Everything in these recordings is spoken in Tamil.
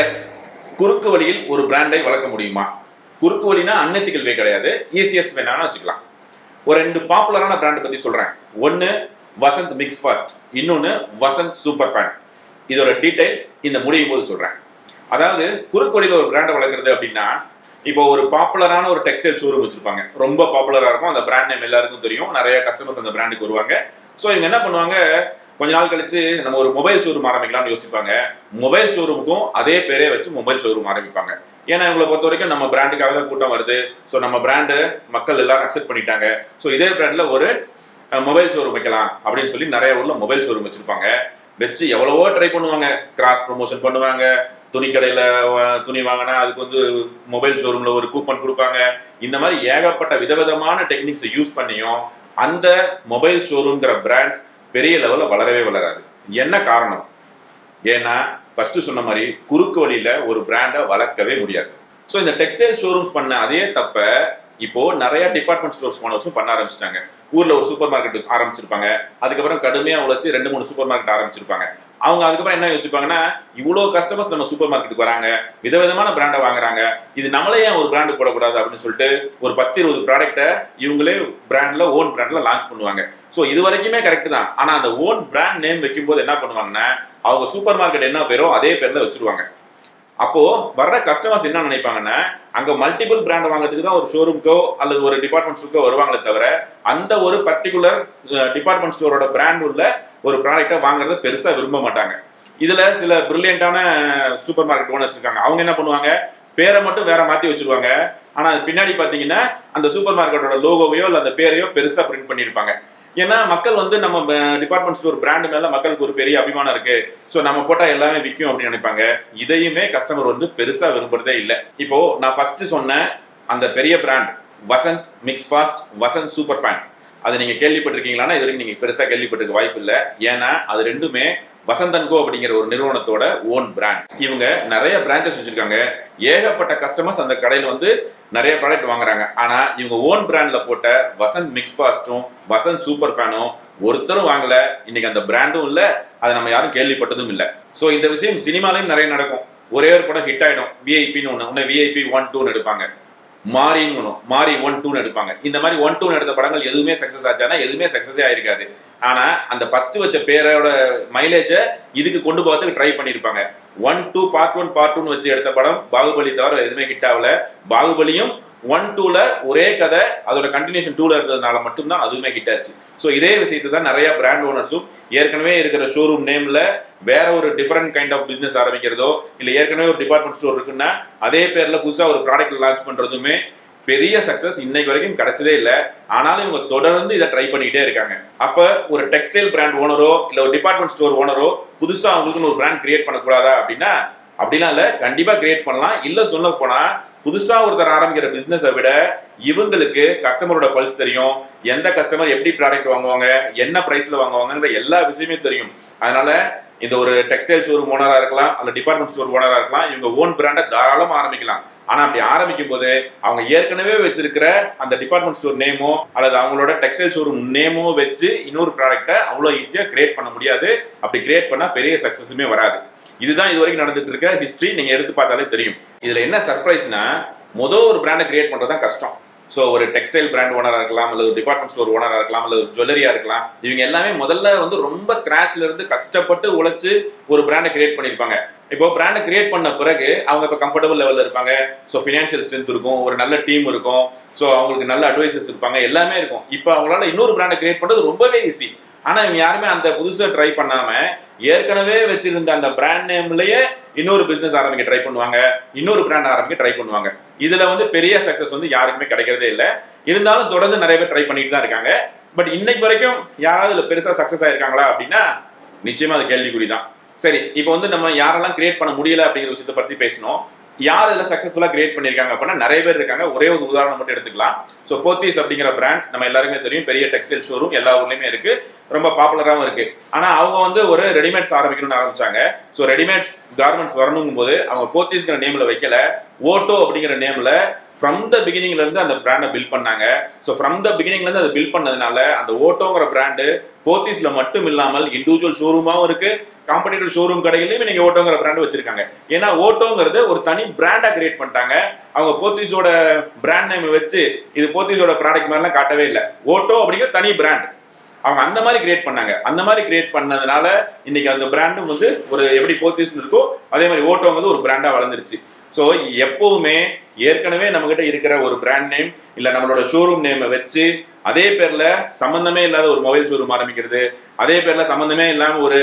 எஸ் குறுக்கு வழியில் ஒரு பிராண்டை வளர்க்க முடியுமா? குறுக்கு வழினா அன்எத்திக்கல் வே கிடையாது. ஈஸியஸ்ட் வேணாலும் வச்சுக்கலாம். ஒரு ரெண்டு பாப்புலரான பிராண்ட் பத்தி சொல்றேன். ஒன்னு வசந்த் மிக்ஸ் ஃபர்ஸ்ட் இன்னொன்னு வசந்த் சூப்பர் ஃபேன் இதோட டீடைல் இந்த முடியும் போது சொல்றேன். அதாவது குறுக்கு வழியில் ஒரு பிராண்டை வளர்க்குறது அப்படின்னா இப்போ ஒரு பாப்புலரான ஒரு டெக்ஸ்டைல் ஷோரூம் வச்சிருப்பாங்க. ரொம்ப பாப்புலரா இருக்கும். அந்த பிராண்ட் நேம் எல்லாருக்கும் தெரியும். நிறைய கஸ்டமர்ஸ் அந்த பிராண்டுக்கு வருவாங்க. ஸோ இவங்க என்ன பண்ணுவாங்க? கொஞ்ச நாள் கழிச்சு நம்ம ஒரு மொபைல் ஷோரூம் ஆரம்பிக்கலாம்னு யோசிப்பாங்க. மொபைல் ஷோரூமுக்கும் அதே பேரே வச்சு மொபைல் ஷோரூம் ஆரம்பிப்பாங்க. ஏன்னா இவங்களை பொறுத்த வரைக்கும் நம்ம பிராண்டுக்காக தான் கூட்டம் வருது. ஸோ நம்ம பிராண்டு மக்கள் எல்லாரும் அக்செப்ட் பண்ணிட்டாங்க. ஸோ இதே பிராண்ட்ல ஒரு மொபைல் ஷோரூம் வைக்கலாம் அப்படின்னு சொல்லி நிறைய ஊர்ல மொபைல் ஷோரூம் வச்சிருப்பாங்க. வச்சு எவ்வளவோ ட்ரை பண்ணுவாங்க. கிராஸ் ப்ரொமோஷன் பண்ணுவாங்க. துணி கடையில துணி வாங்கினா அதுக்கு வந்து மொபைல் ஷோரூம்ல ஒரு கூப்பன் கொடுப்பாங்க. இந்த மாதிரி ஏகப்பட்ட விதவிதமான டெக்னிக்ஸை யூஸ் பண்ணியும் அந்த மொபைல் ஷோரூம்ங்கிற பிராண்ட் பெரிய லெவலில் வளரவே வளராது. என்ன காரணம்? ஏன்னா ஃபர்ஸ்ட் சொன்ன மாதிரி குறுக்கு வழியில ஒரு பிராண்டை வளர்க்கவே முடியாது. ஸோ இந்த டெக்ஸ்டைல் ஷோரூம்ஸ் பண்ண அதே தப்ப இப்போ நிறைய டிபார்ட்மெண்ட் ஸ்டோர்ஸ் போன வருஷம் பண்ண ஆரம்பிச்சிட்டாங்க. ஊர்ல ஒரு சூப்பர் மார்க்கெட் ஆரம்பிச்சிருப்பாங்க. அதுக்கப்புறம் கடுமையா உழைச்சு ரெண்டு மூணு சூப்பர் மார்க்கெட் ஆரம்பிச்சிருப்பாங்க. அவங்க அதுக்கப்புறம் என்ன யோசிப்பாங்கன்னா இவ்வளோ கஸ்டமர்ஸ் நம்ம சூப்பர் மார்க்கெட்டுக்கு வராங்க விதவிதமான பிராண்டை வாங்குறாங்க இது நம்மளே ஏன் ஒரு பிராண்டு போடக்கூடாது அப்படின்னு சொல்லிட்டு ஒரு பத்து இருபது ப்ராடக்ட்டை இவங்களே பிராண்ட்ல ஓன் பிராண்ட்ல லான்ச் பண்ணுவாங்க. ஸோ இது வரைக்குமே கரெக்ட் தான். ஆனால் அந்த ஓன் பிராண்ட் நேம் வைக்கும்போது என்ன பண்ணுவாங்கன்னா அவங்க சூப்பர் மார்க்கெட் என்ன பேரோ அதே பேர்ல வச்சிருவாங்க. அப்போ வர்ற கஸ்டமர்ஸ் என்ன நினைப்பாங்கன்னா அங்க மல்டிபிள் பிராண்ட் வாங்குறதுக்கு தான் ஒரு ஷோரூம்க்கோ அல்லது ஒரு டிபார்ட்மெண்ட் ஸ்டோருக்கோ வருவாங்களே தவிர அந்த ஒரு பர்டிகுலர் டிபார்ட்மெண்ட் ஸ்டோரோட பிராண்ட் உள்ள ஒரு ப்ராடக்டை வாங்குறத பெருசா விரும்ப மாட்டாங்க. இதுல சில பிரில்லியண்டான சூப்பர் மார்க்கெட் ஓனர்ஸ் இருக்காங்க. அவங்க என்ன பண்ணுவாங்க? பேரை மட்டும் வேற மாத்தி வச்சிருவாங்க. ஆனா அது பின்னாடி பாத்தீங்கன்னா அந்த சூப்பர் மார்க்கெட்டோட லோகோவையோ இல்ல அந்த பேரையோ பெருசா பிரிண்ட் பண்ணிருப்பாங்க ஏன்னா மக்கள் வந்து நம்ம டிபார்ட்மெண்ட் ஸ்டோர் பிராண்டு மேல மக்களுக்கு ஒரு பெரிய அபிமானம் இருக்கு. ஸோ நம்ம போட்டா எல்லாமே விற்கும் அப்படின்னு நினைப்பாங்க. இதையுமே கஸ்டமர் வந்து பெருசா விரும்புறதே இல்லை. இப்போ நான் ஃபர்ஸ்ட் சொன்ன அந்த பெரிய brand Vasanth mix fast Vasanth super fan அது நீங்க கேள்விப்பட்டிருக்கீங்களான்னா இது வரைக்கும் நீங்க பெருசா கேள்விப்பட்டிருக்க வாய்ப்பு இல்லை. ஏன்னா அது ரெண்டுமே வசந்தன்கோ அப்படிங்கிற ஒரு நிறுவனத்தோட ஓன் பிராண்ட் இவங்க நிறைய பிரான்ச்சஸ் வச்சிருக்காங்க. ஏகப்பட்ட கஸ்டமர்ஸ் அந்த கடையில் வந்து நிறைய ப்ராடக்ட் வாங்குறாங்க. ஆனா இவங்க ஓன் பிராண்ட்ல போட்ட வசந்த் மிக்ஸ் ஃபாஸ்டும் வசந்த் சூப்பர் ஃபேனும் ஒருத்தரும் வாங்கல. இன்னைக்கு அந்த பிராண்டும் இல்ல. அதை நம்ம யாரும் கேள்விப்பட்டதும் இல்ல. சோ இந்த விஷயம் சினிமாலையும் நிறைய நடக்கும். ஒரே ஒரு படம் ஹிட் ஆயிடும். விஐபின்னு ஒண்ணு. ஒன்னு விஐபி ஒன் டூன்னு எடுப்பாங்க. மாரின்னு ஒன்று மாரி ஒன் டூன்னு எடுப்பாங்க. இந்த மாதிரி ஒன் டூன்னு எடுத்த படங்கள் எதுவுமே சக்சஸ் ஆச்சானா எதுவுமே சக்சஸே ஆயிருக்காது. ஆனா அந்த ஃபர்ஸ்ட் வச்ச பேரோட மைலேஜை இதுக்கு கொண்டு போகிறதுக்கு ட்ரை பண்ணியிருப்பாங்க one two part one part டூன்னு வச்சு எடுத்த படம் பாகுபலி தவிர எதுவுமே ஹிட் ஆகல பாகுபலியும் ஒன் டூல ஒரே கதை அதோட கண்டினியூஷன் டூல இருந்ததுனால மட்டும்தான் அதுவுமே ஹிட் ஆச்சு ஸோ இதே விஷயத்தை தான் நிறைய பிராண்ட் ஓனர்ஸும் ஏற்கனவே இருக்கிற ஷோரூம் நேம்ல வேற ஒரு டிஃபரெண்ட் கைண்ட் ஆஃப் பிசினஸ் ஆரம்பிக்கிறதோ இல்ல ஏற்கனவே ஒரு டிபார்ட்மெண்ட் ஸ்டோர் இருக்குன்னா அதே பேர்ல புதுசா ஒரு ப்ராடக்ட் லான்ச் பண்றதுமே பெரிய சக்சஸ் இன்னைக்கு வரைக்கும் கிடைச்சதே இல்லை. ஆனாலும் இவங்க தொடர்ந்து இதை ட்ரை பண்ணிக்கிட்டே இருக்காங்க. அப்ப ஒரு டெக்ஸ்டைல் பிராண்ட் ஓனரோ இல்ல ஒரு டிபார்ட்மெண்ட் ஸ்டோர் ஓனரோ புதுசா அவங்களுக்குன்னு ஒரு பிராண்ட் கிரியேட் பண்ணக்கூடாதா அப்படின்னா அப்படிலாம் இல்ல. கண்டிப்பா கிரியேட் பண்ணலாம். இல்ல சொல்ல போனா புதுசா ஒருத்தர் ஆரம்பிக்கிற பிசினஸை விட இவங்களுக்கு கஸ்டமரோட பல்ஸ் தெரியும். எந்த கஸ்டமர் எப்படி ப்ராடக்ட் வாங்குவாங்க என்ன பிரைஸ்ல வாங்குவாங்கன்ற எல்லா விஷயமே தெரியும். அதனால இந்த ஒரு டெக்ஸ்டைல் ஷோரூம் ஓனரா இருக்கலாம் அல்ல டிபார்ட்மெண்ட் ஸ்டோர் ஓனரா இருக்கலாம் இவங்க ஓன் பிராண்டை தாராளமா ஆரம்பிக்கலாம். ஆனா அப்படி ஆரம்பிக்கும் போது அவங்க ஏற்கனவே வச்சிருக்கிற அந்த டிபார்ட்மெண்ட் ஸ்டோர் நேமோ அல்லது அவங்களோட டெக்ஸ்டைல் ஷோரூம் நேமோ வச்சு இன்னொரு ப்ராடக்ட்டை அவ்வளோ ஈஸியா கிரியேட் பண்ண முடியாது. அப்படி கிரியேட் பண்ணா பெரிய சக்சஸுமே வராது. இதுதான் இது வரைக்கும் நடந்துட்டு இருக்க ஹிஸ்டரி நீங்க எடுத்து பார்த்தாலே தெரியும். இதுல என்ன சர்ப்ரைஸ்னா மொதல் ஒரு பிராண்டை கிரியேட் பண்றது தான் கஷ்டம். ஸோ ஒரு டெக்ஸ்டைல் பிராண்ட் ஓனராக இருக்கலாம் அல்லது ஒரு டிபார்ட்மெண்ட் ஸ்டோர் ஓனராக இருக்கலாம் அல்லது ஒரு இருக்கலாம் இவங்க எல்லாமே முதல்ல வந்து ரொம்ப ஸ்கிராச்ல இருந்து கஷ்டப்பட்டு உழைச்சு ஒரு பிராண்டை கிரியேட் பண்ணியிருப்பாங்க. இப்போ பிராண்டை கிரியேட் பண்ண பிறகு அவங்க இப்போ கம்ஃபர்டபுள் லெவலில் இருப்பாங்க. ஸோ ஃபினான்ஷியல் ஸ்ட்ரென்த் இருக்கும் ஒரு நல்ல டீம் இருக்கும். ஸோ அவங்களுக்கு நல்ல அட்வைசஸ் இருப்பாங்க எல்லாமே இருக்கும். இப்போ அவங்களால இன்னொரு பிராண்டை கிரியேட் பண்ணுறது ரொம்பவே ஈஸி ஆனா இவங்க யாருமே அந்த புதுசா ட்ரை பண்ணாம ஏற்கனவே வச்சிருந்த அந்த பிராண்ட் நேம்லயே இன்னொரு பிசினஸ் ஆரம்பிக்க ட்ரை பண்ணுவாங்க. இன்னொரு பிராண்ட் ஆரம்பிக்க ட்ரை பண்ணுவாங்க. இதுல வந்து பெரிய சக்சஸ் வந்து யாருக்குமே கிடைக்கிறதே இல்லை. இருந்தாலும் தொடர்ந்து நிறைய பேர் ட்ரை பண்ணிட்டு தான் இருக்காங்க. பட் இன்னைக்கு வரைக்கும் யாராவது இதுல பெருசா சக்சஸ் ஆயிருக்காங்களா அப்படின்னா நிச்சயமா அது கேள்விக்குறி தான். சரி இப்போ வந்து நம்ம யாரெல்லாம் கிரியேட் பண்ண முடியல அப்படிங்கிற விஷயத்தை பத்தி பேசணும். யார் இதில் சக்ஸஸ்ஃபுல்லாக கிரியேட் பண்ணியிருக்காங்க அப்படின்னா நிறைய பேர் இருக்காங்க. ஒரே ஒரு உதாரணம் மட்டும் எடுத்துக்கலாம். ஸோ போத்தீஸ் அப்படிங்கிற பிராண்ட் நம்ம எல்லாருமே தெரியும். பெரிய டெக்ஸ்டைல் ஷோரூம் எல்லா ஊர்லேயுமே இருக்கு. ரொம்ப பாப்புலராகவும் இருக்கு. ஆனால் அவங்க வந்து ஒரு ரெடிமேட்ஸ் ஆரம்பிக்கணும்னு ஆரம்பிச்சாங்க. ஸோ ரெடிமேட்ஸ் கார்மெண்ட்ஸ் வரணுங்கும் போது அவங்க போத்தீஸ்ங்கிற நேம்ல வைக்கல. ஓட்டோ அப்படிங்கிற நேம்ல ஃப்ரம் த பிகினிங்லேருந்து அந்த பிராண்டை பில்ட் பண்ணாங்க. ஸோ ஃப்ரம் த பிகினிங்லேருந்து அதை பில்ட் பண்ணதுனால அந்த ஓட்டோங்கிற பிராண்டு போர்த்தீஸில் மட்டும் இல்லாமல் இண்டிவிஜுவல் ஷோரூமாவும் இருக்குது காம்படிட்டிவ் ஷோரூம் கடையிலையும் நீங்கள் ஓட்டோங்கிற பிராண்ட் வச்சிருக்காங்க. ஏன்னா ஓட்டோங்கிறது ஒரு தனி பிராண்டாக கிரியேட் பண்ணிட்டாங்க. அவங்க போர்த்தீஸோட பிராண்ட் நேம் வச்சு இது போர்த்தீஸோட ப்ராடக்ட் மாதிரிலாம் காட்டவே இல்லை. ஓட்டோ அப்படிங்கிற தனி பிராண்ட் அவங்க அந்த மாதிரி கிரியேட் பண்ணாங்க. அந்த மாதிரி கிரியேட் பண்ணதுனால இன்னைக்கு அந்த பிராண்டும் வந்து ஒரு எப்படி போர்த்தீஸ் இருக்கோ அதே மாதிரி ஓட்டோங்கிறது ஒரு பிராண்டாக வளர்ந்துருச்சு. ஸோ எப்பவுமே ஏற்கனவே நம்மகிட்ட இருக்கிற ஒரு பிராண்ட் நேம் இல்ல நம்மளோட ஷோரூம் நேமை வச்சு அதே பேர்ல சம்பந்தமே இல்லாத ஒரு மொபைல் ஷோரூம் ஆரம்பிக்கிறது அதே பேர்ல சம்பந்தமே இல்லாம ஒரு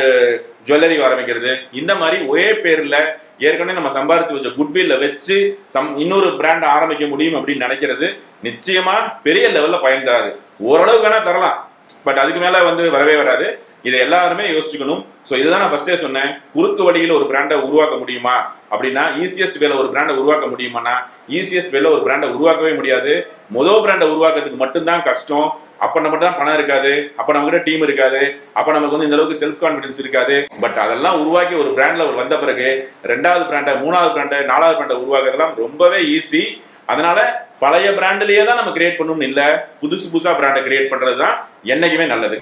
ஜுவல்லரி ஆரம்பிக்கிறது இந்த மாதிரி ஒரே பேர்ல ஏற்கனவே நம்ம சம்பாரிச்சு வச்ச குட்வில்ல வச்சு சம் இன்னொரு பிராண்ட் ஆரம்பிக்க முடியும் அப்படின்னு நினைக்கிறது நிச்சயமா பெரிய லெவல்ல பயன் தராது. ஓரளவுக்கு வேணா தரலாம். பட் அதுக்கு மேல வந்து வரவே வராது. இதை எல்லாருமே யோசிச்சுக்கணும். ஸோ இதுதான் நான் ஃபர்ஸ்டே சொன்னேன். குறுக்கு வழியில் ஒரு பிராண்டை உருவாக்க முடியுமா? அப்படின்னா ஈஸியஸ்ட் வேலை ஒரு பிராண்டை உருவாக்க முடியுமானா ஈஸியஸ்ட் வேலை ஒரு பிராண்டை உருவாக்கவே முடியாது. மொதல் பிராண்டை உருவாக்குறதுக்கு மட்டும்தான் கஷ்டம். அப்போ நம்ம தான் பணம் இருக்காது. அப்போ நம்ம கிட்ட டீம் இருக்காது. அப்போ நமக்கு வந்து இந்த அளவுக்கு செல்ஃப் கான்ஃபிடன்ஸ் இருக்காது. பட் அதெல்லாம் உருவாக்கி ஒரு பிராண்ட்ல ஒரு வந்த பிறகு ரெண்டாவது பிராண்டை மூணாவது பிராண்டை நாலாவது பிராண்டை உருவாக்குறதுலாம் ரொம்பவே ஈஸி அதனால பழைய பிராண்ட்லயே தான் நம்ம கிரியேட் பண்ணணும்னு இல்லை. புதுசு புதுசா பிராண்டை கிரியேட் பண்றது தான் என்னைக்குமே நல்லது.